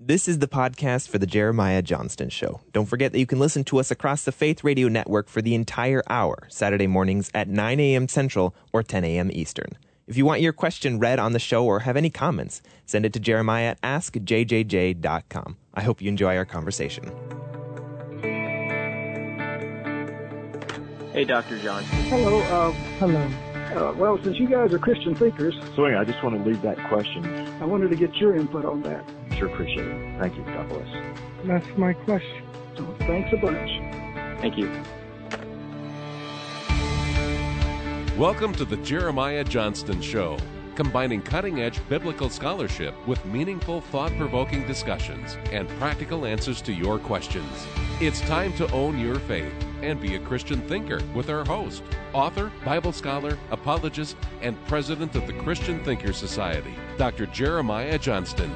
This is the podcast for the Jeremiah Johnston Show. Don't forget that you can listen to us across the Faith Radio Network for the entire hour, Saturday mornings at 9 a.m. Central or 10 a.m. Eastern. If you want your question read on the show or have any comments, send it to Jeremiah at askjjj.com. I hope you enjoy our conversation. Hey, Dr. John. Hello. Uh, Hello. uh, well, since you guys are Christian thinkers, So anyway, I just want to leave that question. I wanted to get your input on that. Sure appreciate it. Thank you. God bless. That's my question. So thanks a bunch. Thank you. Welcome to the Jeremiah Johnston Show, combining cutting edge biblical scholarship with meaningful, thought provoking discussions and practical answers to your questions. It's time to own your faith and be a Christian thinker with our host, author, Bible scholar, apologist, and president of the Christian Thinker Society, Dr. Jeremiah Johnston.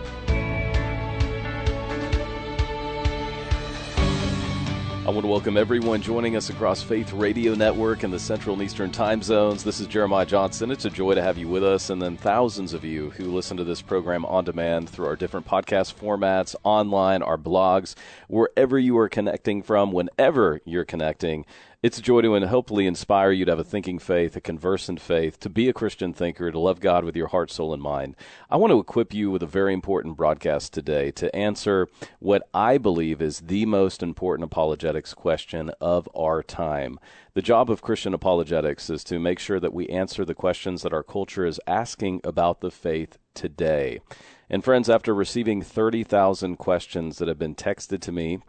I want to welcome everyone joining us across Faith Radio Network in the Central and Eastern time zones. This is Jeremiah Johnston. It's a joy to have you with us, and then thousands of you who listen to this program on demand through our different podcast formats, online, our blogs, wherever you are connecting from, whenever you're connecting. It's a joy to and hopefully inspire you to have a thinking faith, a conversant faith, to be a Christian thinker, to love God with your heart, soul, and mind. I want to equip you with a very important broadcast today to answer what I believe is the most important apologetics question of our time. The job of Christian apologetics is to make sure that we answer the questions that our culture is asking about the faith today. And friends, after receiving 30,000 questions that have been texted to me,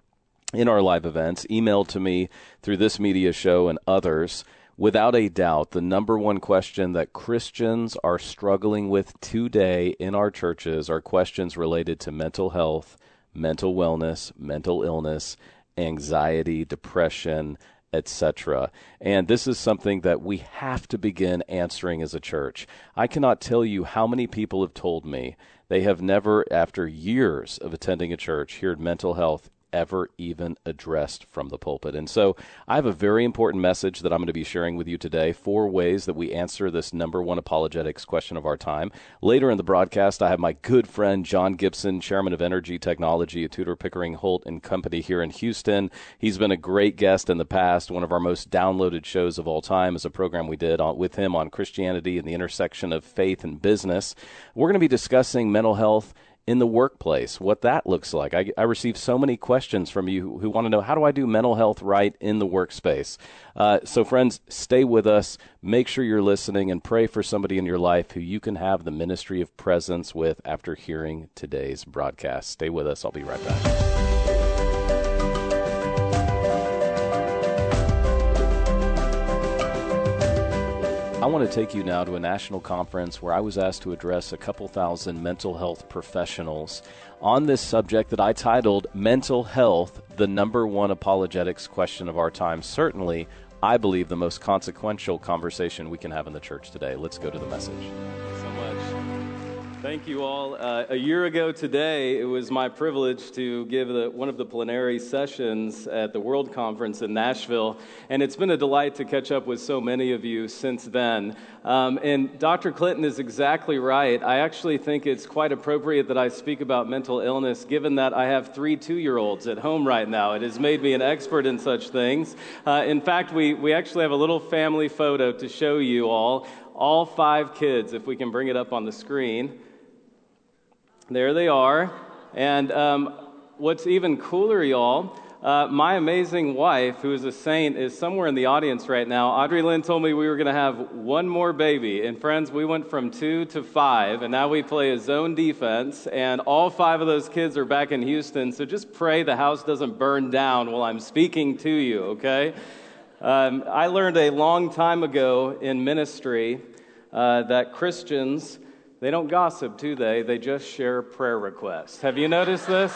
in our live events, emailed to me through this media show and others. Without a doubt, the number one question that Christians are struggling with today in our churches are questions related to mental health, mental wellness, mental illness, anxiety, depression, etc. And this is something that we have to begin answering as a church. I cannot tell you how many people have told me they have never, after years of attending a church, heard mental health ever even addressed from the pulpit. And so I have a very important message that I'm going to be sharing with you today. Four ways that we answer this number one apologetics question of our time. Later in the broadcast, I have my good friend John Gibson, chairman of Energy Technology at Tudor Pickering Holt and Company here in Houston. He's been a great guest in the past. One of our most downloaded shows of all time is a program we did on, with him on Christianity and the intersection of faith and business. We're going to be discussing mental health in the workplace, what that looks like. I, I receive so many questions from you who, who, want to know how do I do mental health right in the workspace. Uh, so, friends, stay with us. Make sure you're listening and pray for somebody in your life who you can have the ministry of presence with after hearing today's broadcast. Stay with us. I'll be right back. Want to take you now to a national conference where I was asked to address a couple thousand mental health professionals on this subject that I titled Mental Health, the number one apologetics question of our time. Certainly, I believe the most consequential conversation we can have in the church today. Let's go to the message. Thank you all. Uh, a year ago today, it was my privilege to give the, one of the plenary sessions at the World Conference in Nashville, and it's been a delight to catch up with so many of you since then. Um, and Dr. Clinton is exactly right. I actually think it's quite appropriate that I speak about mental illness, given that I have three two year olds at home right now. It has made me an expert in such things. Uh, in fact, we, we actually have a little family photo to show you all. All five kids, if we can bring it up on the screen. There they are. And um, what's even cooler, y'all, uh, my amazing wife, who is a saint, is somewhere in the audience right now. Audrey Lynn told me we were going to have one more baby. And friends, we went from two to five, and now we play a zone defense, and all five of those kids are back in Houston. So just pray the house doesn't burn down while I'm speaking to you, okay? Um, I learned a long time ago in ministry uh, that Christians they don't gossip, do they? They just share prayer requests. Have you noticed this?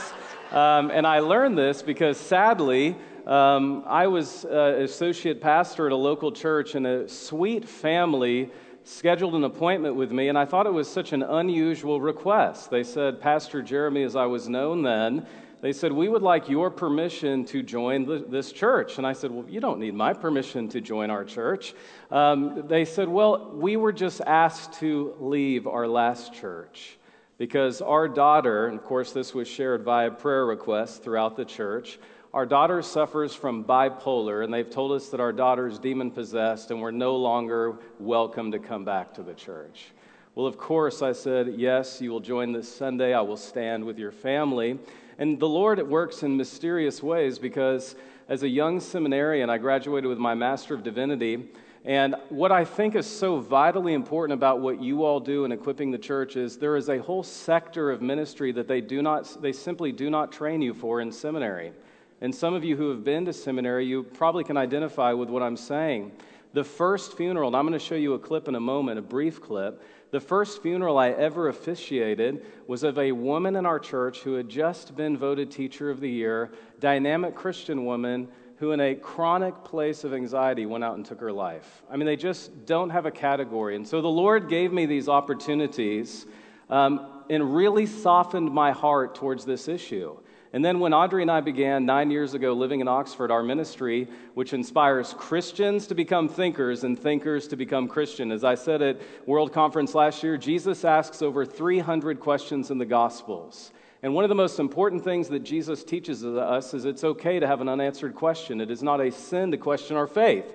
Um, and I learned this because sadly, um, I was uh, associate pastor at a local church, and a sweet family scheduled an appointment with me, and I thought it was such an unusual request. They said, Pastor Jeremy, as I was known then, they said, We would like your permission to join this church. And I said, Well, you don't need my permission to join our church. Um, they said, Well, we were just asked to leave our last church. because our daughter, and of course, this was shared via prayer request throughout the church, our daughter suffers from bipolar, and they've told us that our daughter is demon possessed, and we're no longer welcome to come back to the church. Well, of course, I said, Yes, you will join this Sunday. I will stand with your family. And the Lord works in mysterious ways because as a young seminarian, I graduated with my Master of Divinity. And what I think is so vitally important about what you all do in equipping the church is there is a whole sector of ministry that they do not, they simply do not train you for in seminary. And some of you who have been to seminary, you probably can identify with what I'm saying. The first funeral, and I'm going to show you a clip in a moment, a brief clip. The first funeral I ever officiated was of a woman in our church who had just been voted Teacher of the Year, dynamic Christian woman who, in a chronic place of anxiety, went out and took her life. I mean, they just don't have a category. And so the Lord gave me these opportunities um, and really softened my heart towards this issue. And then when Audrey and I began nine years ago living in Oxford, our ministry, which inspires Christians to become thinkers and thinkers to become Christian. As I said at World Conference last year, Jesus asks over 300 questions in the Gospels. And one of the most important things that Jesus teaches us is it's okay to have an unanswered question. It is not a sin to question our faith.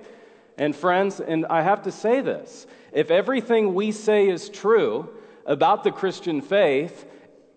And friends, and I have to say this if everything we say is true about the Christian faith,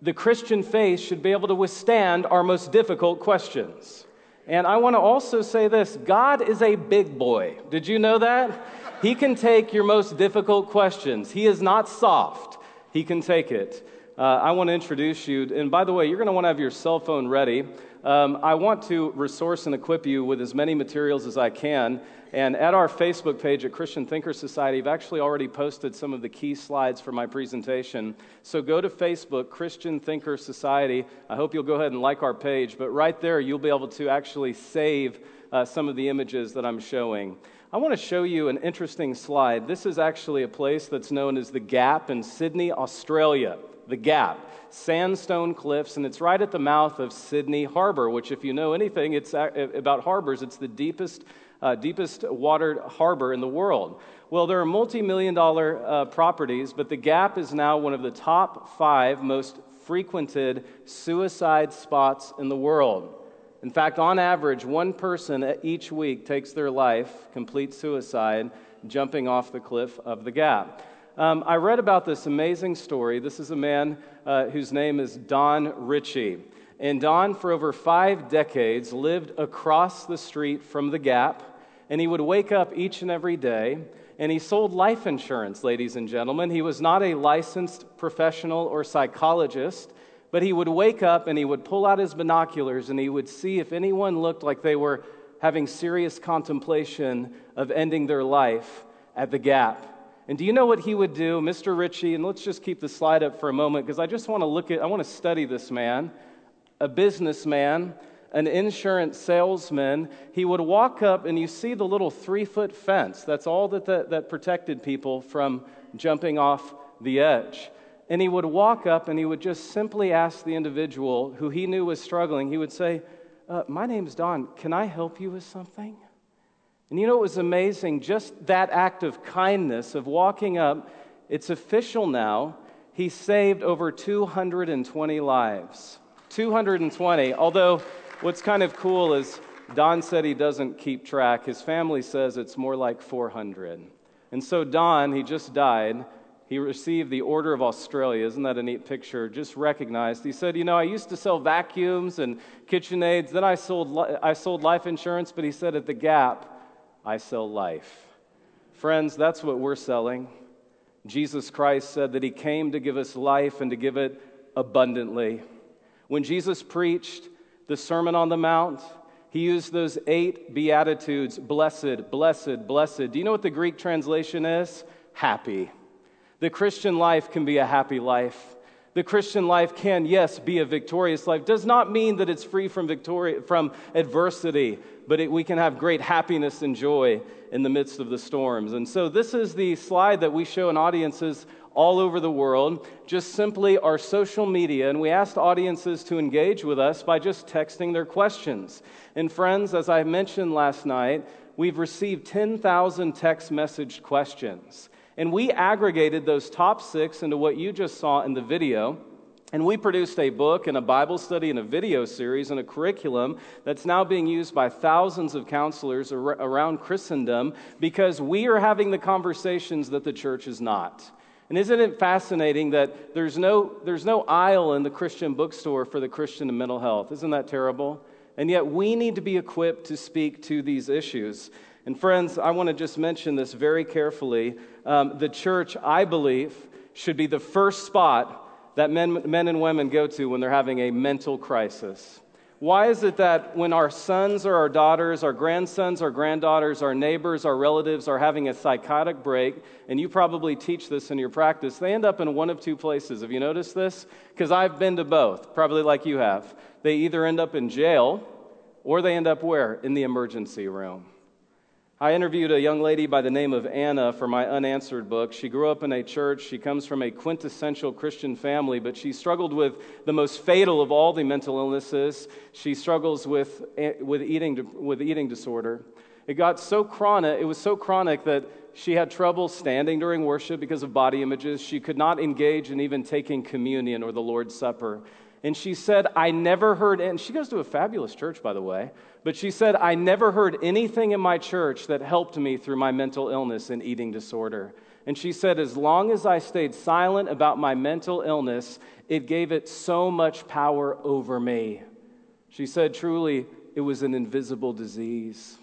the Christian faith should be able to withstand our most difficult questions. And I want to also say this God is a big boy. Did you know that? He can take your most difficult questions. He is not soft, He can take it. Uh, I want to introduce you. And by the way, you're going to want to have your cell phone ready. Um, I want to resource and equip you with as many materials as I can. And at our Facebook page at Christian Thinker Society, I've actually already posted some of the key slides for my presentation. So go to Facebook, Christian Thinker Society. I hope you'll go ahead and like our page. But right there, you'll be able to actually save uh, some of the images that I'm showing. I want to show you an interesting slide. This is actually a place that's known as the Gap in Sydney, Australia. The Gap sandstone cliffs, and it's right at the mouth of Sydney Harbor, which, if you know anything it's about harbors, it's the deepest uh, deepest watered harbor in the world. Well, there are multi million dollar uh, properties, but the Gap is now one of the top five most frequented suicide spots in the world. In fact, on average, one person each week takes their life, complete suicide, jumping off the cliff of the Gap. Um, I read about this amazing story. This is a man uh, whose name is Don Ritchie. And Don, for over five decades, lived across the street from the Gap and he would wake up each and every day and he sold life insurance, ladies and gentlemen. He was not a licensed professional or psychologist, but he would wake up and he would pull out his binoculars and he would see if anyone looked like they were having serious contemplation of ending their life at the gap. And do you know what he would do, Mr. Ritchie? And let's just keep the slide up for a moment because I just want to look at, I want to study this man, a businessman an insurance salesman, he would walk up and you see the little three foot fence. That's all that, that, that protected people from jumping off the edge. And he would walk up and he would just simply ask the individual who he knew was struggling, he would say, uh, My name's Don. Can I help you with something? And you know, it was amazing, just that act of kindness, of walking up. It's official now. He saved over 220 lives. 220. Although What's kind of cool is Don said he doesn't keep track. His family says it's more like 400. And so Don, he just died. He received the Order of Australia. Isn't that a neat picture? Just recognized. He said, You know, I used to sell vacuums and KitchenAids. Then I sold, I sold life insurance. But he said, At the Gap, I sell life. Friends, that's what we're selling. Jesus Christ said that he came to give us life and to give it abundantly. When Jesus preached, the Sermon on the Mount, he used those eight Beatitudes blessed, blessed, blessed. Do you know what the Greek translation is? Happy. The Christian life can be a happy life. The Christian life can, yes, be a victorious life. Does not mean that it's free from, victory, from adversity, but it, we can have great happiness and joy in the midst of the storms. And so, this is the slide that we show in audiences all over the world, just simply our social media, and we asked audiences to engage with us by just texting their questions. And friends, as I mentioned last night, we've received 10,000 text message questions. And we aggregated those top six into what you just saw in the video. And we produced a book and a Bible study and a video series and a curriculum that's now being used by thousands of counselors ar- around Christendom because we are having the conversations that the church is not. And isn't it fascinating that there's no, there's no aisle in the Christian bookstore for the Christian and mental health? Isn't that terrible? And yet we need to be equipped to speak to these issues. And friends, I want to just mention this very carefully. Um, the church, I believe, should be the first spot that men, men and women go to when they're having a mental crisis. Why is it that when our sons or our daughters, our grandsons, our granddaughters, our neighbors, our relatives are having a psychotic break, and you probably teach this in your practice, they end up in one of two places. Have you noticed this? Because I've been to both, probably like you have. They either end up in jail or they end up where? In the emergency room. I interviewed a young lady by the name of Anna for my unanswered book. She grew up in a church. She comes from a quintessential Christian family, but she struggled with the most fatal of all the mental illnesses. She struggles with, eh, with, eating, with eating disorder. It got so chronic, it was so chronic that she had trouble standing during worship because of body images. She could not engage in even taking communion or the Lord's Supper. And she said, I never heard, and she goes to a fabulous church, by the way, but she said, I never heard anything in my church that helped me through my mental illness and eating disorder. And she said, as long as I stayed silent about my mental illness, it gave it so much power over me. She said, truly, it was an invisible disease.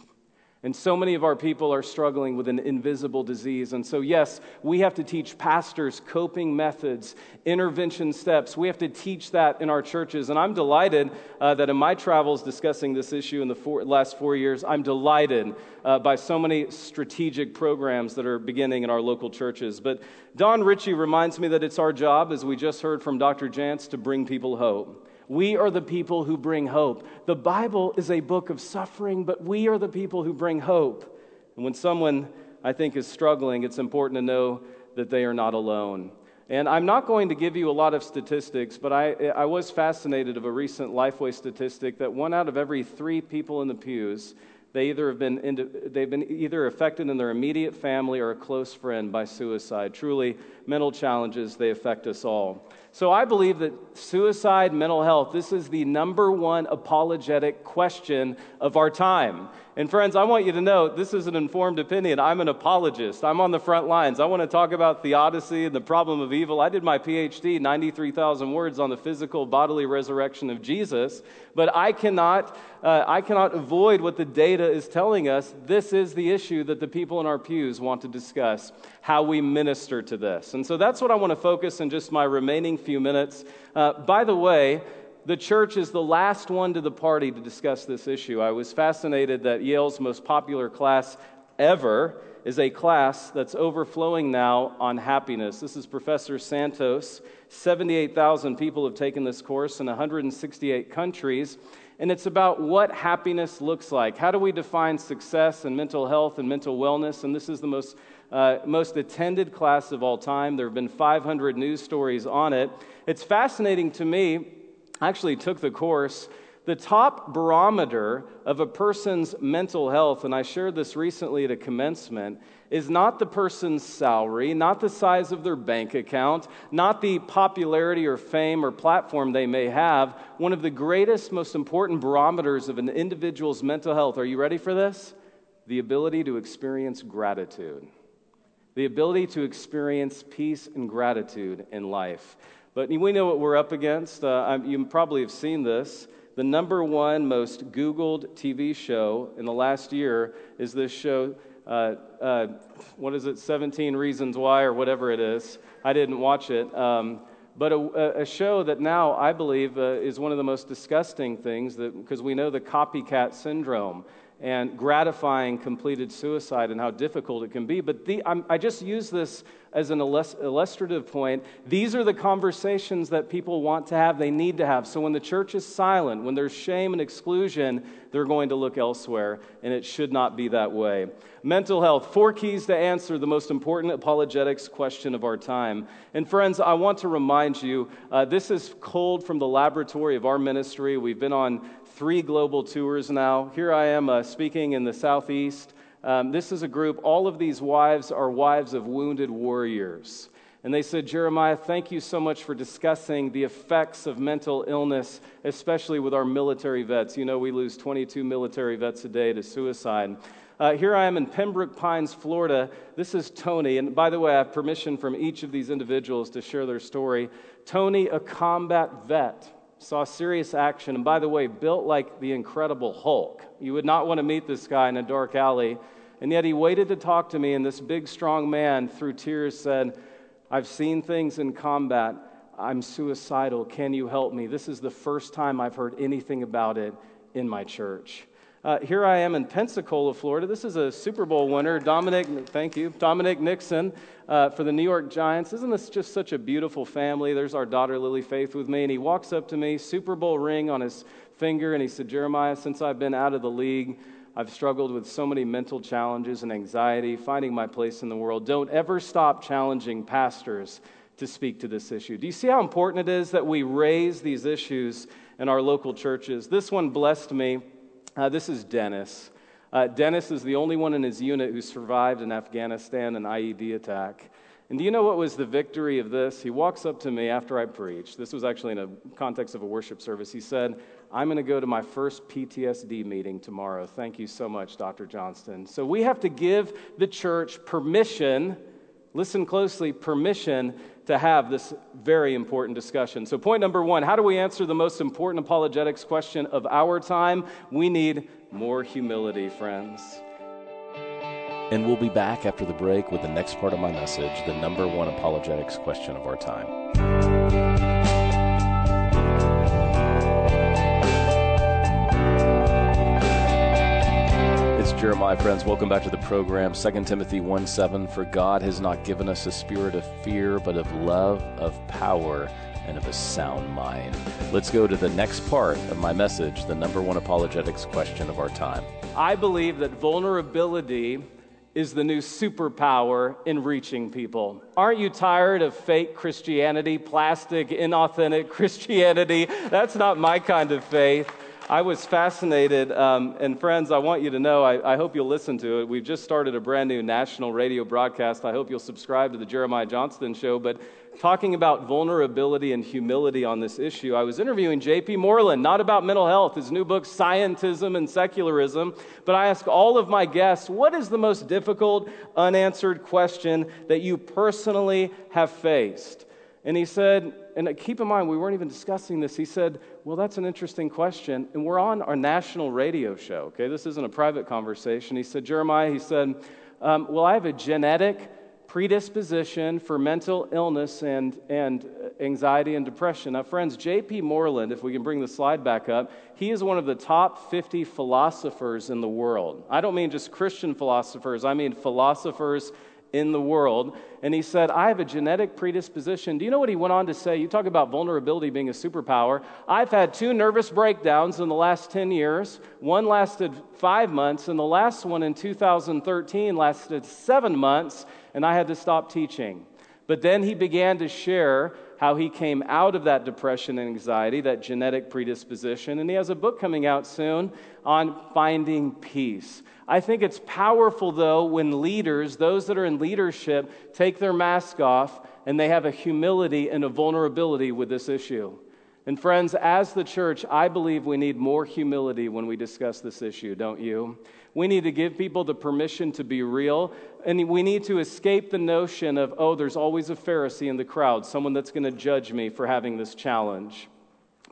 And so many of our people are struggling with an invisible disease. And so, yes, we have to teach pastors coping methods, intervention steps. We have to teach that in our churches. And I'm delighted uh, that in my travels discussing this issue in the four, last four years, I'm delighted uh, by so many strategic programs that are beginning in our local churches. But Don Ritchie reminds me that it's our job, as we just heard from Dr. Jantz, to bring people hope. We are the people who bring hope. The Bible is a book of suffering, but we are the people who bring hope. And when someone, I think, is struggling, it's important to know that they are not alone. And I'm not going to give you a lot of statistics, but I, I was fascinated of a recent Lifeway statistic that one out of every three people in the pews they either have been they've been either affected in their immediate family or a close friend by suicide. Truly, mental challenges they affect us all. So I believe that suicide, mental health, this is the number one apologetic question of our time. And friends, I want you to know this is an informed opinion. I'm an apologist. I'm on the front lines. I want to talk about theodicy and the problem of evil. I did my PhD, 93,000 words on the physical bodily resurrection of Jesus, but I cannot uh, I cannot avoid what the data is telling us. This is the issue that the people in our pews want to discuss how we minister to this. And so that's what I want to focus in just my remaining few minutes. Uh, by the way, the church is the last one to the party to discuss this issue. I was fascinated that Yale's most popular class ever is a class that's overflowing now on happiness. This is Professor Santos. 78,000 people have taken this course in 168 countries. And it's about what happiness looks like. How do we define success and mental health and mental wellness? And this is the most, uh, most attended class of all time. There have been 500 news stories on it. It's fascinating to me. I actually took the course the top barometer of a person's mental health, and I shared this recently at a commencement, is not the person's salary, not the size of their bank account, not the popularity or fame or platform they may have. One of the greatest, most important barometers of an individual's mental health, are you ready for this? The ability to experience gratitude. The ability to experience peace and gratitude in life. But we know what we're up against. Uh, you probably have seen this. The number one most Googled TV show in the last year is this show, uh, uh, what is it, 17 Reasons Why, or whatever it is. I didn't watch it. Um, but a, a, show that now I believe uh, is one of the most disgusting things because we know the copycat syndrome and gratifying completed suicide and how difficult it can be. But the, i just use this as an illustrative point, these are the conversations that people want to have, they need to have. So when the church is silent, when there's shame and exclusion, they're going to look elsewhere, and it should not be that way. Mental health, four keys to answer the most important apologetics question of our time. And friends, I want to remind you uh, this is cold from the laboratory of our ministry. We've been on three global tours now. Here I am uh, speaking in the Southeast. Um, this is a group, all of these wives are wives of wounded warriors. And they said, Jeremiah, thank you so much for discussing the effects of mental illness, especially with our military vets. You know, we lose 22 military vets a day to suicide. Uh, here I am in Pembroke Pines, Florida. This is Tony. And by the way, I have permission from each of these individuals to share their story. Tony, a combat vet, saw serious action. And by the way, built like the Incredible Hulk. You would not want to meet this guy in a dark alley. And yet he waited to talk to me, and this big, strong man, through tears, said, I've seen things in combat. I'm suicidal. Can you help me? This is the first time I've heard anything about it in my church. Uh, here I am in Pensacola, Florida. This is a Super Bowl winner, Domenik. Thank you, Domenik Hixon, uh, for the New York Giants. Isn't this just such a beautiful family? There's our daughter Lily Faith with me, and he walks up to me, Super Bowl ring on his finger, and he said, "Jeremiah, since I've been out of the league, I've struggled with so many mental challenges and anxiety, finding my place in the world. Don't ever stop challenging pastors to speak to this issue." Do you see how important it is that we raise these issues in our local churches? This one blessed me. Uh, this is Dennis. Uh, Dennis is the only one in his unit who survived an Afghanistan an IED attack. And do you know what was the victory of this? He walks up to me after I preached. This was actually in a context of a worship service. He said, I'm going to go to my first PTSD meeting tomorrow. Thank you so much, Dr. Johnston. So we have to give the church permission, listen closely, permission to have this very important discussion. So, point number one how do we answer the most important apologetics question of our time? We need more humility, friends. And we'll be back after the break with the next part of my message the number one apologetics question of our time. Jeremiah, friends, welcome back to the program. 2 Timothy 1 7. For God has not given us a spirit of fear, but of love, of power, and of a sound mind. Let's go to the next part of my message the number one apologetics question of our time. I believe that vulnerability is the new superpower in reaching people. Aren't you tired of fake Christianity, plastic, inauthentic Christianity? That's not my kind of faith. I was fascinated, um, and friends, I want you to know, I, I, hope you'll listen to it. We've just started a brand new national radio broadcast. I hope you'll subscribe to the Jeremiah Johnston Show. But talking about vulnerability and humility on this issue, I was interviewing J.P. Moreland, not about mental health, his new book, Scientism and Secularism. But I asked all of my guests, what is the most difficult, unanswered question that you personally have faced? And he said, and keep in mind, we weren't even discussing this. He said, Well, that's an interesting question. And we're on our national radio show, okay? This isn't a private conversation. He said, Jeremiah, he said, um, Well, I have a genetic predisposition for mental illness and, and anxiety and depression. Now, friends, J.P. Moreland, if we can bring the slide back up, he is one of the top 50 philosophers in the world. I don't mean just Christian philosophers, I mean philosophers in the world. And he said, I have a genetic predisposition. Do you know what he went on to say? You talk about vulnerability being a superpower. I've had two nervous breakdowns in the last 10 years. One lasted five months, and the last one in 2013 lasted seven months, and I had to stop teaching. But then he began to share how he came out of that depression and anxiety, that genetic predisposition. And he has a book coming out soon on finding peace. I think it's powerful, though, when leaders, those that are in leadership, take their mask off and they have a humility and a vulnerability with this issue. And, friends, as the church, I believe we need more humility when we discuss this issue, don't you? We need to give people the permission to be real, and we need to escape the notion of, oh, there's always a Pharisee in the crowd, someone that's going to judge me for having this challenge.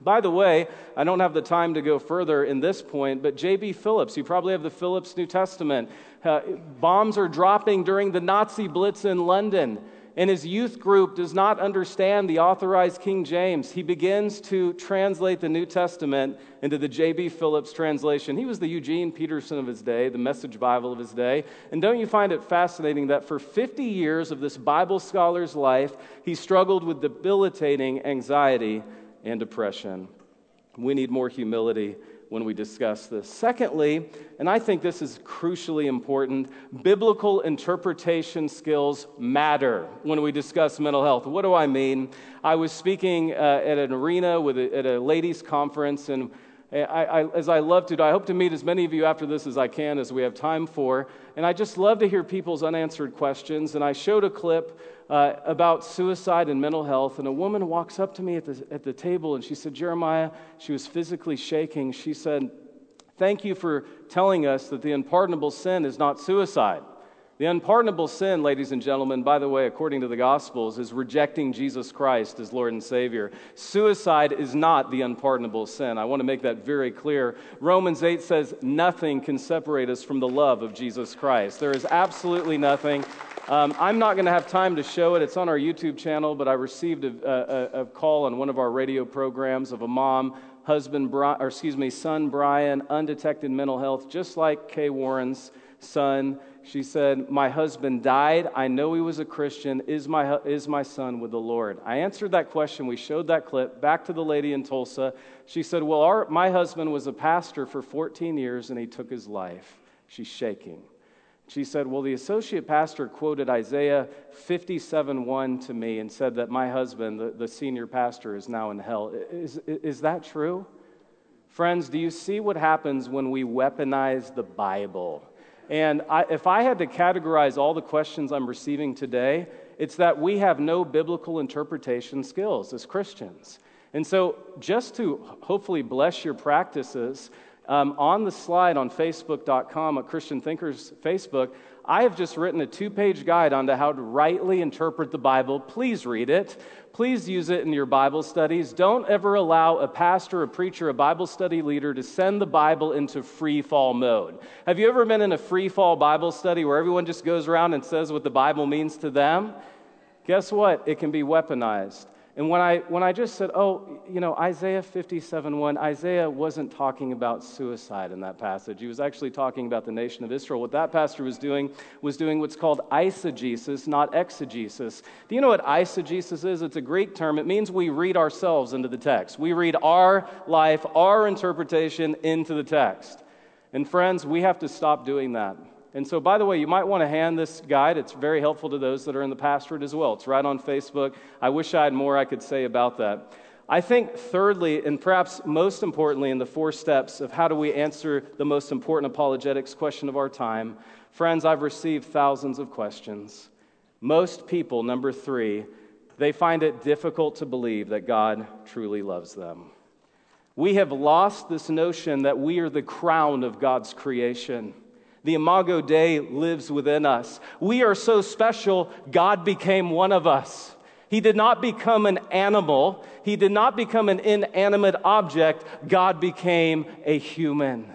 By the way, I don't have the time to go further in this point, but J.B. Phillips, you probably have the Phillips New Testament. Uh, bombs are dropping during the Nazi Blitz in London, and his youth group does not understand the authorized King James. He begins to translate the New Testament into the J.B. Phillips translation. He was the Eugene Peterson of his day, the Message Bible of his day. And don't you find it fascinating that for 50 years of this Bible scholar's life, he struggled with debilitating anxiety and depression. We need more humility when we discuss this. Secondly, and I think this is crucially important, biblical interpretation skills matter when we discuss mental health. What do I mean? I was speaking uh, at an arena with a, at a ladies' conference, and I, I, as I love to do. I hope to meet as many of you after this as I can, as we have time for. And I just love to hear people's unanswered questions. And I showed a clip uh, about suicide and mental health. And a woman walks up to me at the, at the table and she said, Jeremiah, she was physically shaking. She said, Thank you for telling us that the unpardonable sin is not suicide. The unpardonable sin, ladies and gentlemen, by the way, according to the Gospels, is rejecting Jesus Christ as Lord and Savior. Suicide is not the unpardonable sin. I want to make that very clear. Romans 8 says, Nothing can separate us from the love of Jesus Christ. There is absolutely nothing. Um, I'm not going to have time to show it. It's on our YouTube channel, but I received a, a, a call on one of our radio programs of a mom, husband, or excuse me, son Brian, undetected mental health, just like Kay Warren's son. She said, My husband died. I know he was a Christian. Is my, is my son with the Lord? I answered that question. We showed that clip back to the lady in Tulsa. She said, Well, our, my husband was a pastor for 14 years and he took his life. She's shaking. She said, Well, the associate pastor quoted Isaiah 57 1 to me and said that my husband, the, the senior pastor, is now in hell. Is, is that true? Friends, do you see what happens when we weaponize the Bible? And I, if I had to categorize all the questions I'm receiving today, it's that we have no biblical interpretation skills as Christians. And so, just to hopefully bless your practices, um, on the slide on Facebook.com at Christian Thinkers Facebook, I have just written a two page guide on how to rightly interpret the Bible. Please read it. Please use it in your Bible studies. Don't ever allow a pastor, a preacher, a Bible study leader to send the Bible into free fall mode. Have you ever been in a free fall Bible study where everyone just goes around and says what the Bible means to them? Guess what? It can be weaponized. And when I, when I just said, oh, you know, Isaiah 57 1, Isaiah wasn't talking about suicide in that passage. He was actually talking about the nation of Israel. What that pastor was doing was doing what's called eisegesis, not exegesis. Do you know what eisegesis is? It's a Greek term. It means we read ourselves into the text, we read our life, our interpretation into the text. And friends, we have to stop doing that. And so, by the way, you might want to hand this guide. It's very helpful to those that are in the pastorate as well. It's right on Facebook. I wish I had more I could say about that. I think, thirdly, and perhaps most importantly, in the four steps of how do we answer the most important apologetics question of our time, friends, I've received thousands of questions. Most people, number three, they find it difficult to believe that God truly loves them. We have lost this notion that we are the crown of God's creation. The Imago Dei lives within us. We are so special, God became one of us. He did not become an animal, He did not become an inanimate object. God became a human.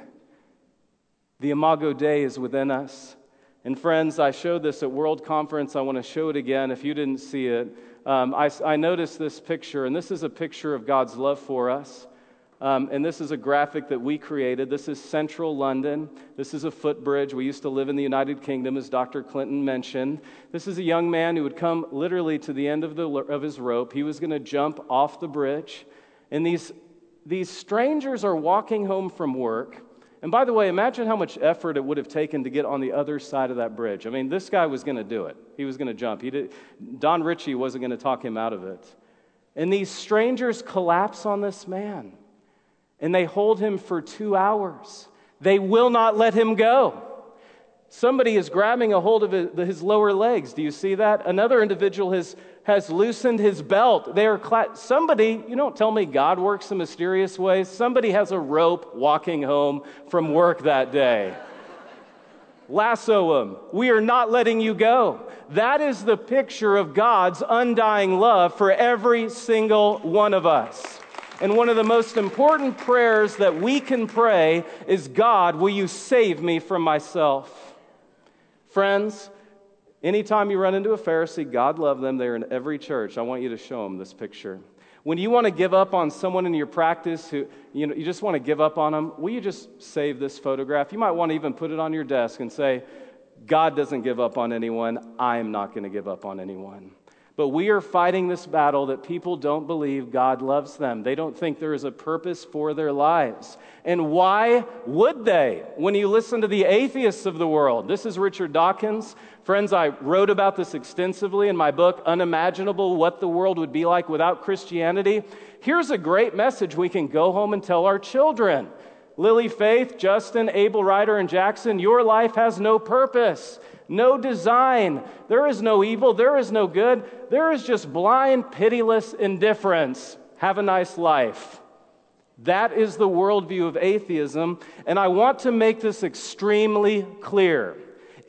The Imago Dei is within us. And friends, I showed this at World Conference. I want to show it again if you didn't see it. Um, I, I noticed this picture, and this is a picture of God's love for us. Um, and this is a graphic that we created. This is central London. This is a footbridge. We used to live in the United Kingdom, as Dr. Clinton mentioned. This is a young man who would come literally to the end of, the, of his rope. He was going to jump off the bridge. And these, these strangers are walking home from work. And by the way, imagine how much effort it would have taken to get on the other side of that bridge. I mean, this guy was going to do it. He was going to jump. He did, Don Ritchie wasn't going to talk him out of it. And these strangers collapse on this man and they hold him for two hours. They will not let him go. Somebody is grabbing a hold of his lower legs. Do you see that? Another individual has, has loosened his belt. They are cla- somebody, you don't tell me God works in mysterious ways. Somebody has a rope walking home from work that day. Lasso him. We are not letting you go. That is the picture of God's undying love for every single one of us. And one of the most important prayers that we can pray is God, will you save me from myself? Friends, anytime you run into a Pharisee, God love them. They're in every church. I want you to show them this picture. When you want to give up on someone in your practice who you know you just want to give up on them, will you just save this photograph? You might want to even put it on your desk and say, God doesn't give up on anyone. I am not going to give up on anyone. But we are fighting this battle that people don't believe God loves them. They don't think there is a purpose for their lives. And why would they? When you listen to the atheists of the world, this is Richard Dawkins. Friends, I wrote about this extensively in my book, Unimaginable What the World Would Be Like Without Christianity. Here's a great message we can go home and tell our children. Lily Faith, Justin, Abel Ryder, and Jackson, your life has no purpose no design. There is no evil. There is no good. There is just blind, pitiless indifference. Have a nice life. That is the worldview of atheism, and I want to make this extremely clear.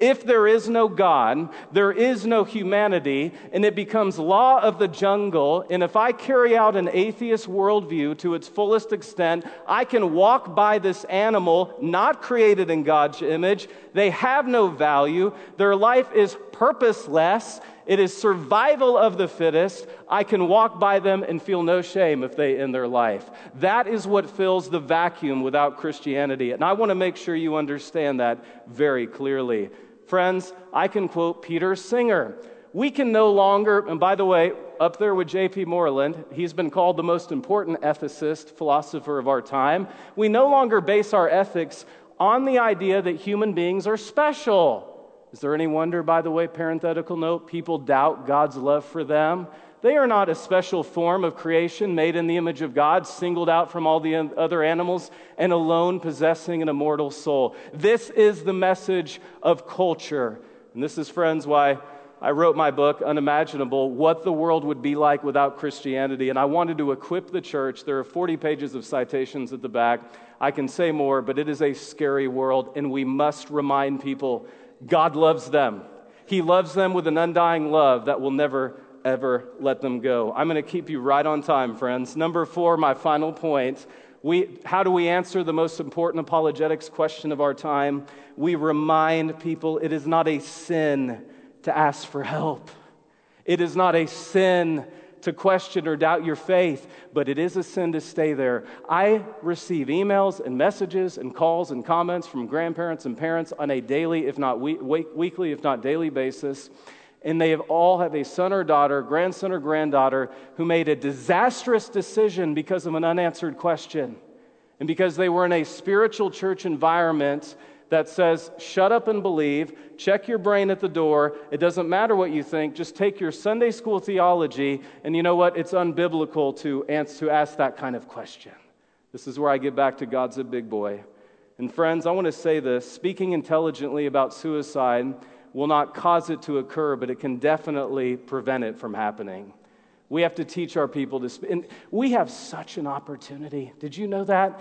If there is no God, there is no humanity, and it becomes law of the jungle. And if I carry out an atheist worldview to its fullest extent, I can walk by this animal not created in God's image. They have no value, their life is purposeless. It is survival of the fittest. I can walk by them and feel no shame if they end their life. That is what fills the vacuum without Christianity. And I want to make sure you understand that very clearly. Friends, I can quote Peter Singer. We can no longer, and by the way, up there with J.P. Moreland, he's been called the most important ethicist, philosopher of our time. We no longer base our ethics on the idea that human beings are special. Is there any wonder, by the way, parenthetical note, people doubt God's love for them? They are not a special form of creation made in the image of God, singled out from all the other animals, and alone possessing an immortal soul. This is the message of culture. And this is, friends, why I wrote my book, Unimaginable What the World Would Be Like Without Christianity. And I wanted to equip the church. There are 40 pages of citations at the back. I can say more, but it is a scary world, and we must remind people God loves them. He loves them with an undying love that will never ever let them go. I'm going to keep you right on time, friends. Number four, my final point. We, how do we answer the most important apologetics question of our time? We remind people it is not a sin to ask for help. It is not a sin to question or doubt your faith, but it is a sin to stay there. I receive emails and messages and calls and comments from grandparents and parents on a daily, if not weekly, if not daily basis and they have all have a son or daughter, grandson or granddaughter who made a disastrous decision because of an unanswered question. And because they were in a spiritual church environment that says, shut up and believe, check your brain at the door, it doesn't matter what you think, just take your Sunday school theology, and you know what? It's unbiblical to, answer, to ask that kind of question. This is where I get back to God's a big boy. And friends, I want to say this speaking intelligently about suicide will not cause it to occur, but it can definitely prevent it from happening. We have to teach our people to speak. And we have such an opportunity. Did you know that?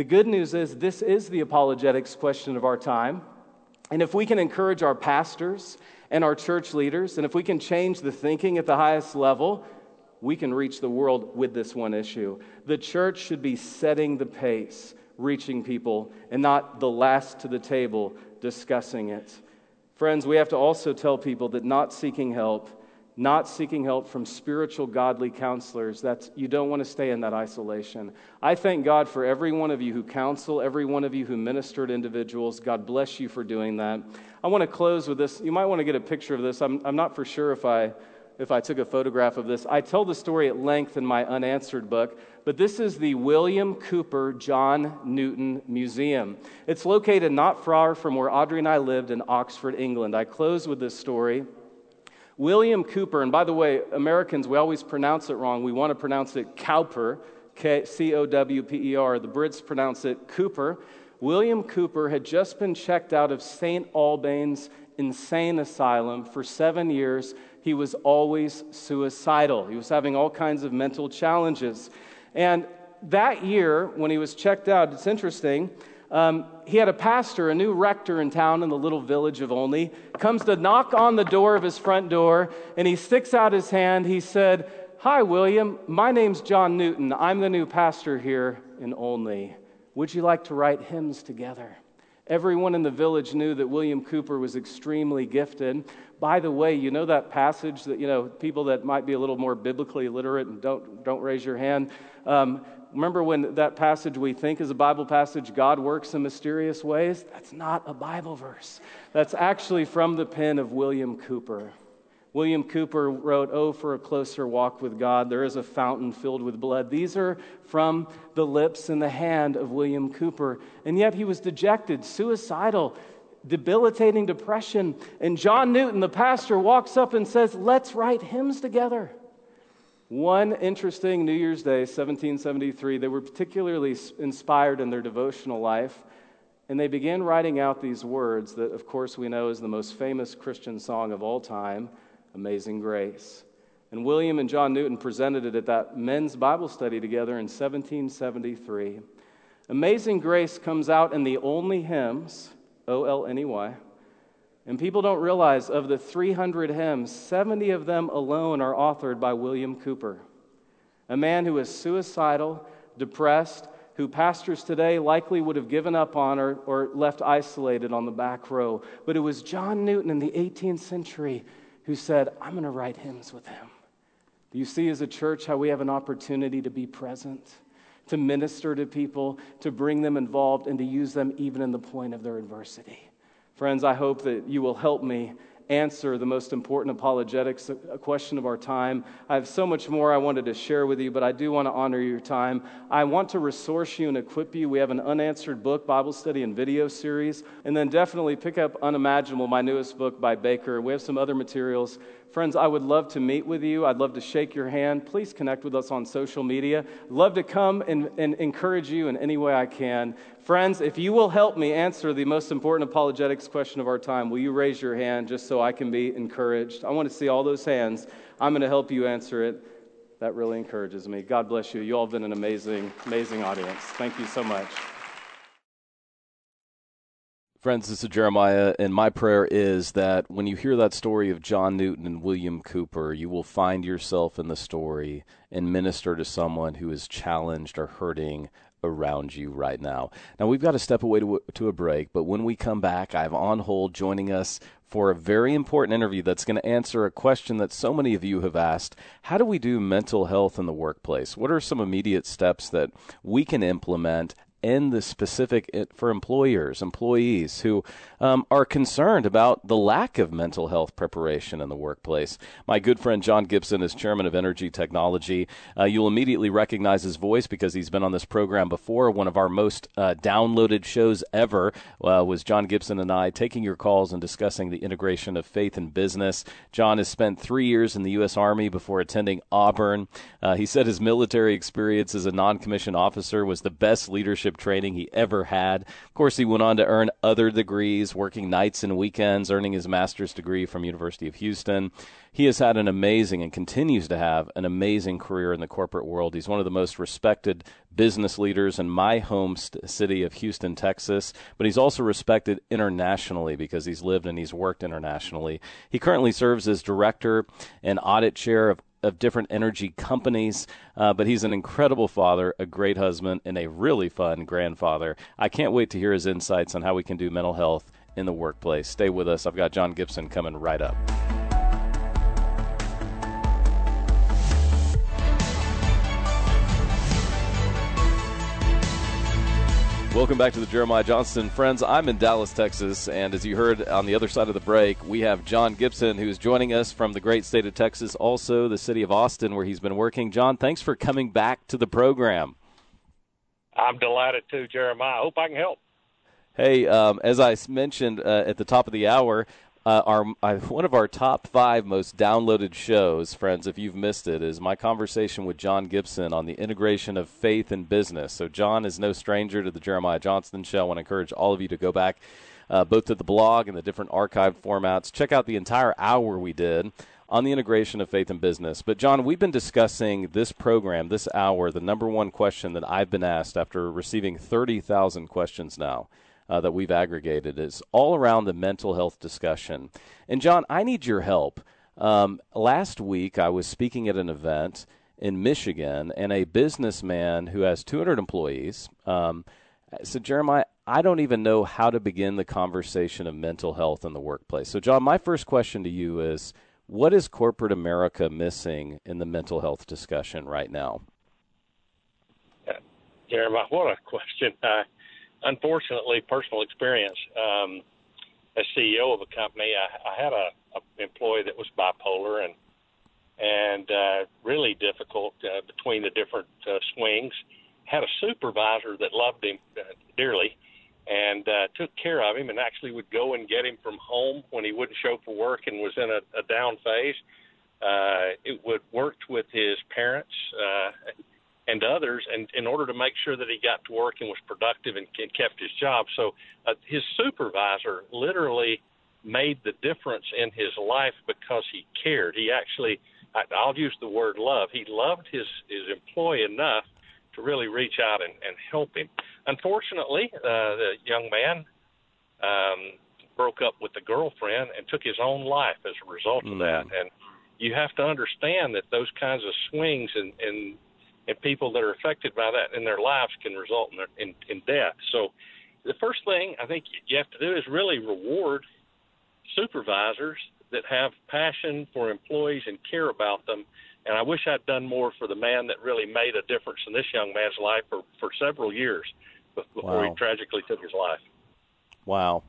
The good news is this is the apologetics question of our time. And if we can encourage our pastors and our church leaders, and if we can change the thinking at the highest level, we can reach the world with this one issue. The church should be setting the pace, reaching people, and not the last to the table discussing it. Friends, we have to also tell people that not seeking help, not seeking help from spiritual godly counselors, that's you don't want to stay in that isolation. I thank God for every one of you who counsel, every one of you who minister to individuals. God bless you for doing that. I want to close with this. You might want to get a picture of this. I'm, I'm not for sure if I if I took a photograph of this. I tell the story at length in my unanswered book, but this is the William Cowper John Newton Museum. It's located not far from where Audrey and I lived in Oxford, England. I close with this story. William Cowper, and by the way, Americans, we always pronounce it wrong. We want to pronounce it Cowper, C O W P E R. The Brits pronounce it Cooper. William Cowper had just been checked out of St. Alban's insane asylum for seven years he was always suicidal. He was having all kinds of mental challenges. And that year, when he was checked out, it's interesting. Um, he had a pastor, a new rector in town in the little village of Olney, comes to knock on the door of his front door, and he sticks out his hand. He said, Hi, William. My name's John Newton. I'm the new pastor here in Olney. Would you like to write hymns together? Everyone in the village knew that William Cowper was extremely gifted. By the way, you know that passage that, you know, people that might be a little more biblically literate and don't, don't raise your hand. Um, remember when that passage we think is a Bible passage, God works in mysterious ways? That's not a Bible verse. That's actually from the pen of William Cowper. William Cowper wrote, Oh, for a closer walk with God, there is a fountain filled with blood. These are from the lips and the hand of William Cowper. And yet he was dejected, suicidal, debilitating depression. And John Newton, the pastor, walks up and says, Let's write hymns together. One interesting New Year's Day, 1773, they were particularly inspired in their devotional life, and they began writing out these words that, of course, we know is the most famous Christian song of all time Amazing Grace. And William and John Newton presented it at that men's Bible study together in 1773. Amazing Grace comes out in the Olney hymns, O L N E Y. And people don't realize of the 300 hymns, 70 of them alone are authored by William Cowper, a man who is suicidal, depressed, who pastors today likely would have given up on or, or left isolated on the back row. But it was John Newton in the 18th century who said, I'm going to write hymns with him. Do you see as a church how we have an opportunity to be present, to minister to people, to bring them involved, and to use them even in the point of their adversity? Friends, I hope that you will help me answer the most important apologetics question of our time. I have so much more I wanted to share with you, but I do want to honor your time. I want to resource you and equip you. We have an unanswered book, Bible study, and video series. And then definitely pick up Unimaginable, my newest book by Baker. We have some other materials Friends, I would love to meet with you. I'd love to shake your hand. Please connect with us on social media. Love to come and, and encourage you in any way I can. Friends, if you will help me answer the most important apologetics question of our time, will you raise your hand just so I can be encouraged? I want to see all those hands. I'm going to help you answer it. That really encourages me. God bless you. You all have been an amazing, amazing audience. Thank you so much. Friends, this is Jeremiah, and my prayer is that when you hear that story of John Newton and William Cowper, you will find yourself in the story and minister to someone who is challenged or hurting around you right now. Now, we've got to step away to, to a break, but when we come back, I have on hold joining us for a very important interview that's going to answer a question that so many of you have asked How do we do mental health in the workplace? What are some immediate steps that we can implement and the specific eh, for employers, employees who um, are concerned about the lack of mental health preparation in the workplace. My good friend John Gibson is chairman of Energy Technology. Uh, you'll immediately recognize his voice because he's been on this program before. One of our most uh, downloaded shows ever uh, was John Gibson and I taking your calls and discussing the integration of faith and business. John has spent three years in the U.S. Army before attending Auburn. Uh, he said his military experience as a non commissioned officer was the best leadership leadership training he ever had. Of course, he went on to earn other degrees, working nights and weekends, earning his master's degree from University of Houston. He has had an amazing and continues to have an amazing career in the corporate world. He's one of the most respected business leaders in my home st- city of Houston, Texas, but he's also respected internationally because he's lived and he's worked internationally. He currently serves as director and audit chair of of different energy companies, uh, but he's an incredible father, a great husband, and a really fun grandfather. I can't wait to hear his insights on how we can do mental health in the workplace. Stay with us. I've got John Gibson coming right up. Welcome back to the Jeremiah Johnston Friends. I'm in Dallas, Texas, and as you heard on the other side of the break, we have John Gibson who's joining us from the great state of Texas, also the city of Austin where he's been working. John, thanks for coming back to the program. I'm delighted to, Jeremiah. I hope I can help. Hey, um, as I mentioned uh, at the top of the hour, uh, our uh, one of our top five most downloaded shows, friends. If you've missed it, is my conversation with John Gibson on the integration of faith and business. So John is no stranger to the Jeremiah Johnston Show. I want to encourage all of you to go back uh, both to the blog and the different archive formats. Check out the entire hour we did on the integration of faith and business. But, John, we've been discussing this program, this hour, the number one question that I've been asked after receiving 30,000 questions now uh, that we've aggregated is all around the mental health discussion. And John, I need your help. Um, last week, I was speaking at an event in Michigan, and a businessman who has 200 employees um, said, Jeremiah, I don't even know how to begin the conversation of mental health in the workplace. So, John, my first question to you is what is corporate America missing in the mental health discussion right now? Jeremiah, what a question. Uh, unfortunately, personal experience. Um, as CEO of a company, I, I had a, a employee that was bipolar and and uh, really difficult uh, between the different uh, swings. Had a supervisor that loved him uh, dearly and uh, took care of him, and actually would go and get him from home when he wouldn't show for work and was in a, a down phase. Uh, it would worked with his parents uh, and others, and in order to make sure that he got to work and was productive and, and kept his job. So uh, his supervisor literally made the difference in his life because he cared. He actually, I, I'll use the word love. He loved his his employee enough to really reach out and, and help him. Unfortunately, uh, the young man um, broke up with the girlfriend and took his own life as a result mm. of that. Hmm. And you have to understand that those kinds of swings and, and and people that are affected by that in their lives can result in, their, in in death. So, the first thing I think you have to do is really reward supervisors that have passion for employees and care about them and I wish I'd done more for the man that really made a difference in this young man's life for, for several years before wow. he tragically took his life. Wow.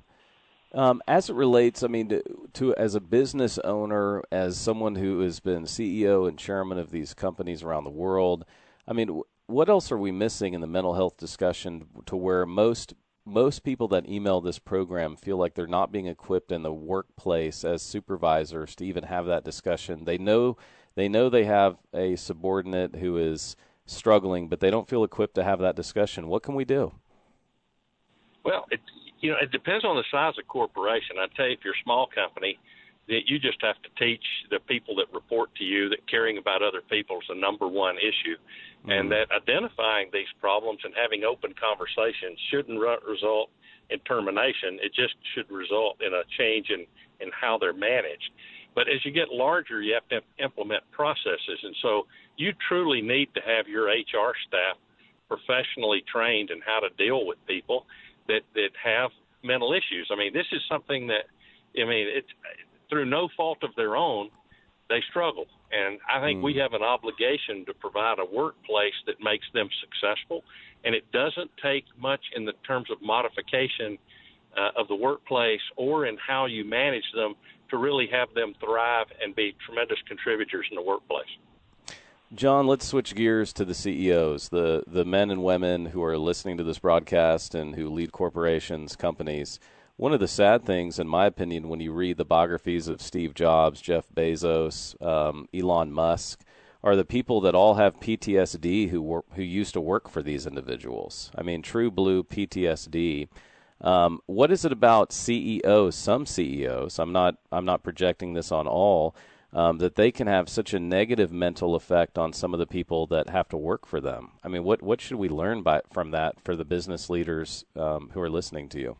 Um, as it relates, I mean, to, to, as a business owner, as someone who has been CEO and chairman of these companies around the world, I mean, what else are we missing in the mental health discussion to where most most people that email this program feel like they're not being equipped in the workplace as supervisors to even have that discussion. They know they know they have a subordinate who is struggling, but they don't feel equipped to have that discussion. What can we do? Well, it you know it depends on the size of corporation. I tell you, if you're a small company, that you just have to teach the people that report to you that caring about other people is the number one issue, mm-hmm. and that identifying these problems and having open conversations shouldn't result in termination. It just should result in a change in in how they're managed. But as you get larger, you have to implement processes. And so you truly need to have your HR staff professionally trained in how to deal with people that, that have mental issues. I mean, this is something that, I mean, it's through no fault of their own, they struggle. And I think mm. we have an obligation to provide a workplace that makes them successful. And it doesn't take much in the terms of modification uh, of the workplace or in how you manage them to really have them thrive and be tremendous contributors in the workplace. John, let's switch gears to the CEOs, the the men and women who are listening to this broadcast and who lead corporations, companies. One of the sad things, in my opinion, when you read the biographies of Steve Jobs, Jeff Bezos, um, Elon Musk, are the people that all have PTSD who who used to work for these individuals. I mean, true blue PTSD. Um, what is it about CEOs? Some CEOs, I'm not, I'm not projecting this on all, um, that they can have such a negative mental effect on some of the people that have to work for them. I mean, what what should we learn by from that for the business leaders um, who are listening to you?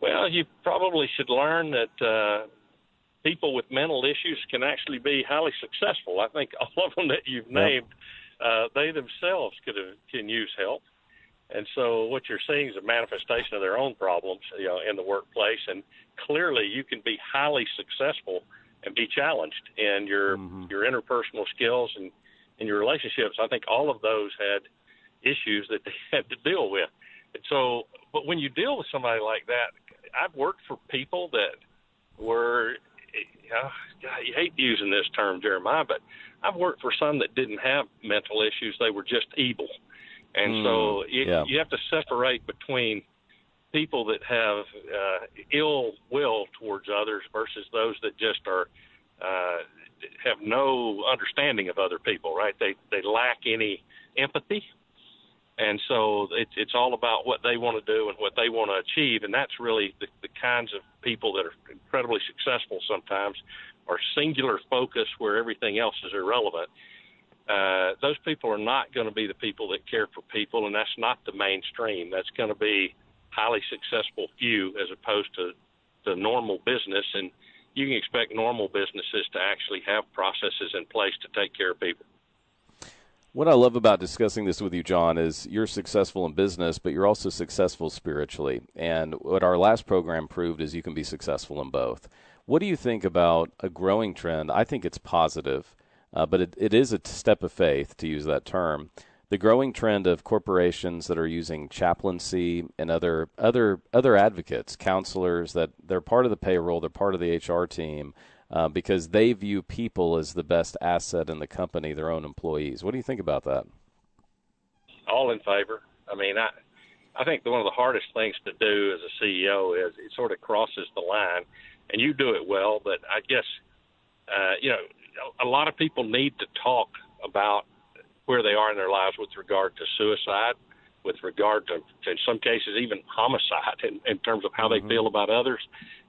Well, you probably should learn that uh, people with mental issues can actually be highly successful. I think all of them that you've named, yep. uh, they themselves could have, can use help. And so what you're seeing is a manifestation of their own problems, you know, in the workplace. And clearly, you can be highly successful and be challenged in your mm-hmm. your interpersonal skills and in your relationships. I think all of those had issues that they had to deal with. And so, but when you deal with somebody like that, I've worked for people that were, uh, God, you hate using this term, Jeremiah, but I've worked for some that didn't have mental issues; they were just evil and mm, so it, yeah. you have to separate between people that have uh, ill will towards others versus those that just are uh, have no understanding of other people. Right? They they lack any empathy, and so it's it's all about what they want to do and what they want to achieve, and that's really the, the kinds of people that are incredibly successful. Sometimes are singular focus where everything else is irrelevant uh, those people are not going to be the people that care for people, and that's not the mainstream. That's going to be highly successful few as opposed to the normal business. And you can expect normal businesses to actually have processes in place to take care of people. What I love about discussing this with you, John, is you're successful in business, but you're also successful spiritually. And what our last program proved is you can be successful in both. What do you think about a growing trend? I think it's positive uh, but it, it is a step of faith, to use that term. The growing trend of corporations that are using chaplaincy and other other other advocates, counselors that they're part of the payroll, they're part of the HR team. Uh, because they view people as the best asset in the company, their own employees. What do you think about that? All in favor. I mean, I I think one of the hardest things to do as a CEO is it sort of crosses the line, and you do it well. But I guess uh, you know a lot of people need to talk about where they are in their lives with regard to suicide, with regard to, to in some cases even homicide in, in terms of how mm-hmm. they feel about others.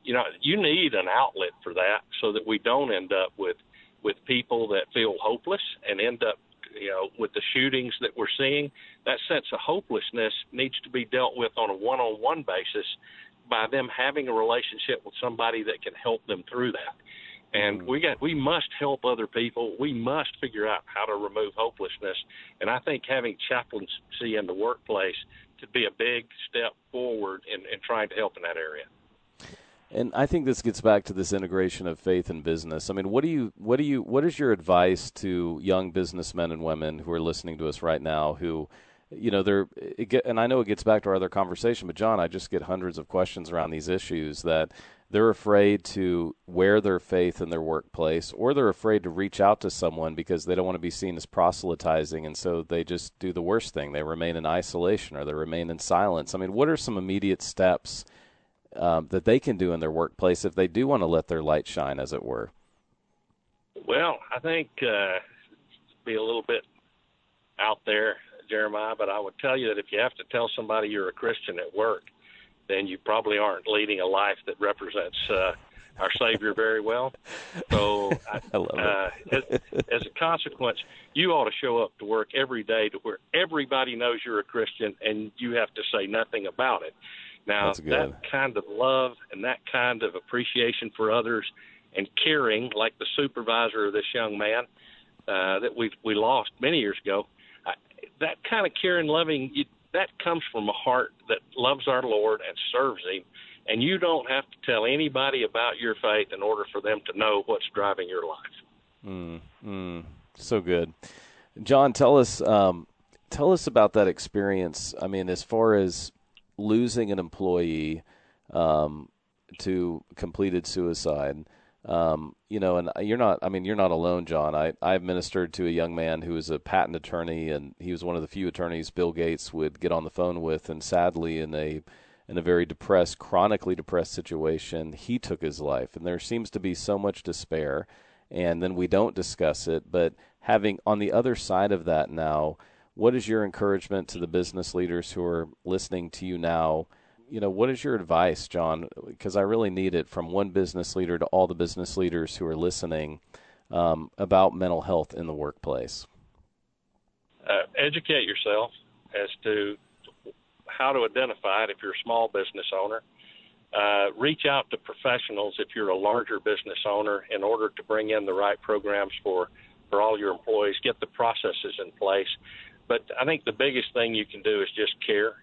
You know, you need an outlet for that so that we don't end up with with people that feel hopeless and end up you know with the shootings that we're seeing that sense of hopelessness needs to be dealt with on a one-on-one basis by them having a relationship with somebody that can help them through that and mm-hmm. we got we must help other people. We must figure out how to remove hopelessness. And I think having chaplaincy in the workplace could be a big step forward in, in trying to help in that area. And I think this gets back to this integration of faith and business. I mean, what do you what do you what is your advice to young businessmen and women who are listening to us right now who you know they're get, and I know it gets back to our other conversation but John I just get hundreds of questions around these issues that they're afraid to wear their faith in their workplace or they're afraid to reach out to someone because they don't want to be seen as proselytizing and so they just do the worst thing. They remain in isolation or they remain in silence. I mean what are some immediate steps um, that they can do in their workplace if they do want to let their light shine as it were? Well i think uh, be a little bit out there jeremiah but i would tell you that if you have to tell somebody you're a christian at work then you probably aren't leading a life that represents uh, our Savior very well. So, I, I love uh, as, as a consequence, you ought to show up to work every day to where everybody knows you're a Christian and you have to say nothing about it. Now, that kind of love and that kind of appreciation for others and caring, like the supervisor of this young man uh, that we we lost many years ago, I, that kind of caring, loving, you, that comes from a heart that loves our Lord and serves Him. And you don't have to tell anybody about your faith in order for them to know what's driving your life. Mm, mm, so good, John. Tell us, um, tell us about that experience. I mean, as far as losing an employee um, to completed suicide um, you know, and you're not. I mean, you're not alone, John. I I've ministered to a young man who is a patent attorney, and he was one of the few attorneys Bill Gates would get on the phone with. And sadly, in a in a very depressed, chronically depressed situation, he took his life. And there seems to be so much despair, and then we don't discuss it. But having on the other side of that now, what is your encouragement to the business leaders who are listening to you now? You know, what is your advice, John? Because I really need it from one business leader to all the business leaders who are listening um, about mental health in the workplace. Uh, educate yourself as to how to identify it if you're a small business owner. Uh, reach out to professionals if you're a larger business owner in order to bring in the right programs for, for all your employees, get the processes in place. But I think the biggest thing you can do is just care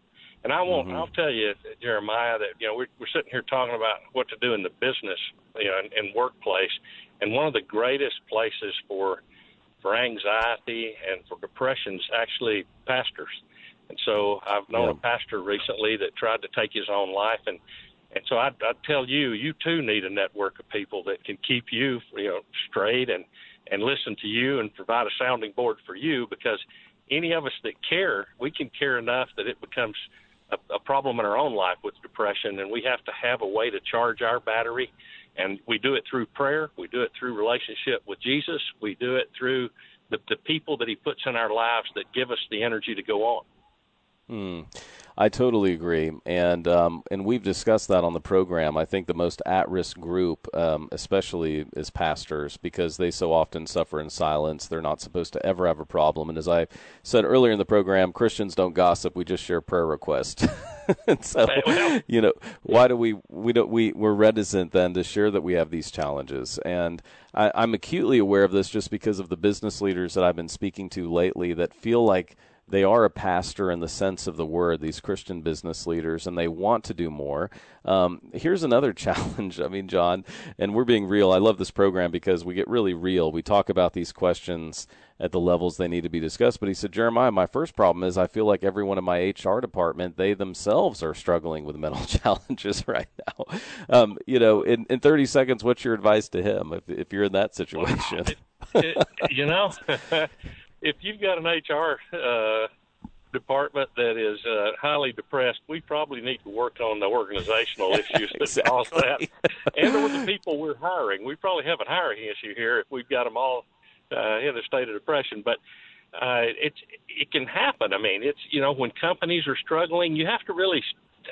and I won't. Mm-hmm. I'll tell you, Jeremiah, that you know we're, we're sitting here talking about what to do in the business, you know, in workplace, and one of the greatest places for for anxiety and for depression is actually pastors. And so I've known yeah. a pastor recently that tried to take his own life, and and so I I tell you, you too need a network of people that can keep you, you know, straight and and listen to you and provide a sounding board for you because any of us that care, we can care enough that it becomes a, a problem in our own life with depression, and we have to have a way to charge our battery. And we do it through prayer. We do it through relationship with Jesus. We do it through the, the people that He puts in our lives that give us the energy to go on. Hmm. I totally agree, and um, and we've discussed that on the program. I think the most at-risk group, um, especially, is pastors because they so often suffer in silence. They're not supposed to ever have a problem, and as I said earlier in the program, Christians don't gossip; we just share prayer requests. so, you know, why do we we don't we we're reticent then to share that we have these challenges, and I, I'm acutely aware of this just because of the business leaders that I've been speaking to lately that feel like they are a pastor in the sense of the word, these Christian business leaders, and they want to do more. Um, here's another challenge. I mean, John, and we're being real. I love this program because we get really real. We talk about these questions at the levels they need to be discussed. But he said, Jeremiah, my first problem is I feel like everyone in my HR department, they themselves are struggling with mental challenges right now. Um, you know, in, in 30 seconds, what's your advice to him if, if you're in that situation? you know, if you've got an HR uh, department that is uh, highly depressed, we probably need to work on the organizational issues that exactly. cause that, and with the people we're hiring. We probably have a hiring issue here if we've got them all uh, in a state of depression. But uh, it's it can happen. I mean, it's you know when companies are struggling, you have to really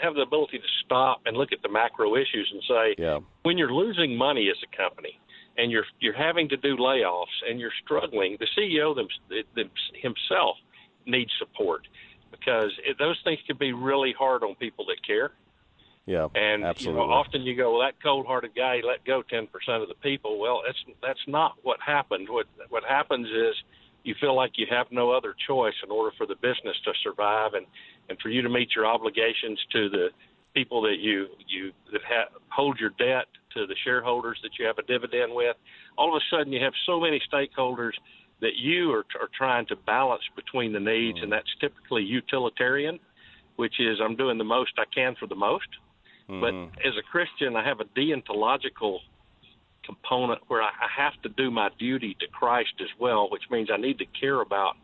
have the ability to stop and look at the macro issues and say, yeah. when you're losing money as a company and you're you're having to do layoffs and you're struggling, the CEO them, them, himself needs support because it, those things can be really hard on people that care. Yeah, and absolutely. You know, often you go, well, that cold-hearted guy let go 10% of the people. Well, that's that's not what happened. What what happens is you feel like you have no other choice in order for the business to survive and and for you to meet your obligations to the people that you you that ha- hold your debt to the shareholders that you have a dividend with. All of a sudden, you have so many stakeholders that you are, are trying to balance between the needs, mm. and that's typically utilitarian, which is I'm doing the most I can for the most. Mm-hmm. But as a Christian, I have a deontological component where I have to do my duty to Christ as well, which means I need to care about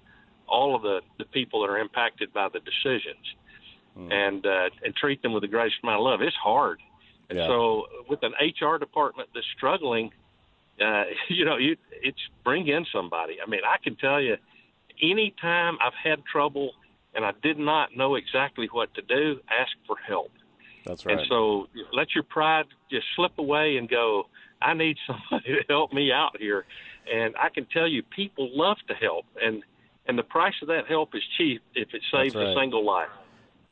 all of the, the people that are impacted by the decisions mm. and uh, and treat them with the greatest amount of love. It's hard. And yeah. so with an HR department that's struggling, uh, you know, you, it's bring in somebody. I mean, I can tell you, anytime I've had trouble and I did not know exactly what to do, ask for help. That's right. And so let your pride just slip away and go, I need somebody to help me out here. And I can tell you, people love to help, and and the price of that help is cheap if it saves right. a single life.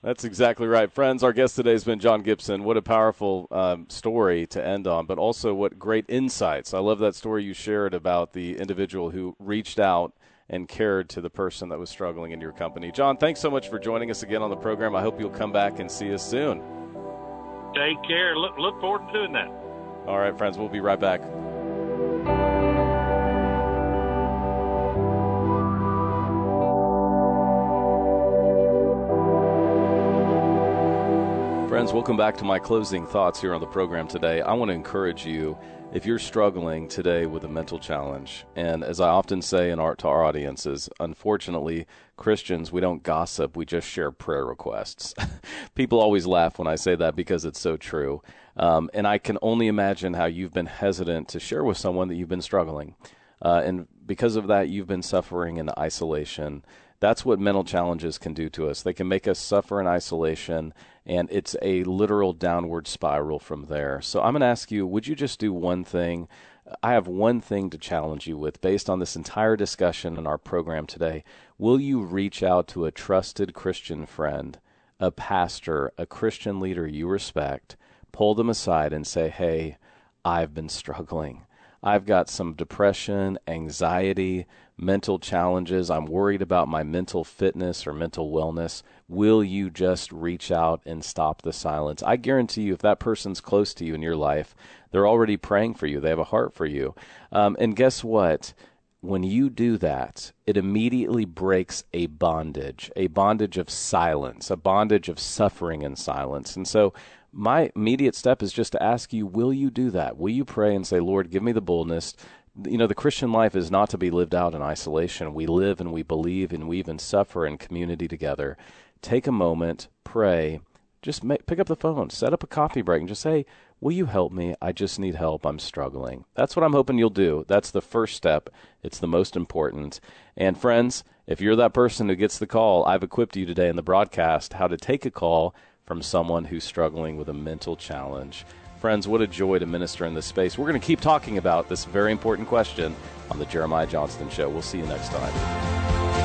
That's exactly right. Friends, our guest today has been John Gibson. What a powerful um, story to end on, but also what great insights. I love that story you shared about the individual who reached out and cared to the person that was struggling in your company. John, thanks so much for joining us again on the program. I hope you'll come back and see us soon. Take care. Look, look forward to doing that. All right, friends, we'll be right back. Friends, welcome back to my closing thoughts here on the program today. I want to encourage you if you're struggling today with a mental challenge, and as I often say in art to our audiences, unfortunately, Christians, we don't gossip, we just share prayer requests. People always laugh when I say that because it's so true. Um, and I can only imagine how you've been hesitant to share with someone that you've been struggling. Uh, and because of that, you've been suffering in isolation. That's what mental challenges can do to us. They can make us suffer in isolation, and it's a literal downward spiral from there. So I'm going to ask you would you just do one thing? I have one thing to challenge you with based on this entire discussion in our program today. Will you reach out to a trusted Christian friend, a pastor, a Christian leader you respect, pull them aside and say, hey, I've been struggling. I've got some depression, anxiety, mental challenges. I'm worried about my mental fitness or mental wellness. Will you just reach out and stop the silence? I guarantee you, if that person's close to you in your life, they're already praying for you. They have a heart for you. Um, and guess what? When you do that, it immediately breaks a bondage, a bondage of silence, a bondage of suffering in silence. And so, my immediate step is just to ask you, will you do that? Will you pray and say, Lord, give me the boldness you know, the Christian life is not to be lived out in isolation. We live and we believe and we even suffer in community together. Take a moment, pray, just make, pick up the phone, set up a coffee break, and just say, Will you help me? I just need help. I'm struggling. That's what I'm hoping you'll do. That's the first step. It's the most important. And friends, if you're that person who gets the call, I've equipped you today in the broadcast how to take a call from someone who's struggling with a mental challenge. Friends, what a joy to minister in this space. We're going to keep talking about this very important question on the Jeremiah Johnston Show. We'll see you next time.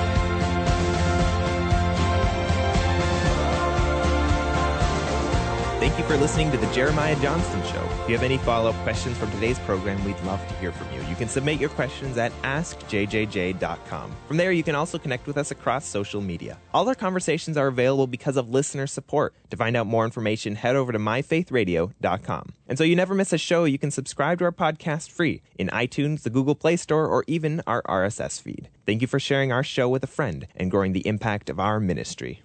Thank you for listening to the Jeremiah Johnston Show. If you have any follow up questions from today's program, we'd love to hear from you. You can submit your questions at askjjj.com. From there, you can also connect with us across social media. All our conversations are available because of listener support. To find out more information, head over to myfaithradio.com. And so you never miss a show, you can subscribe to our podcast free in iTunes, the Google Play Store, or even our RSS feed. Thank you for sharing our show with a friend and growing the impact of our ministry.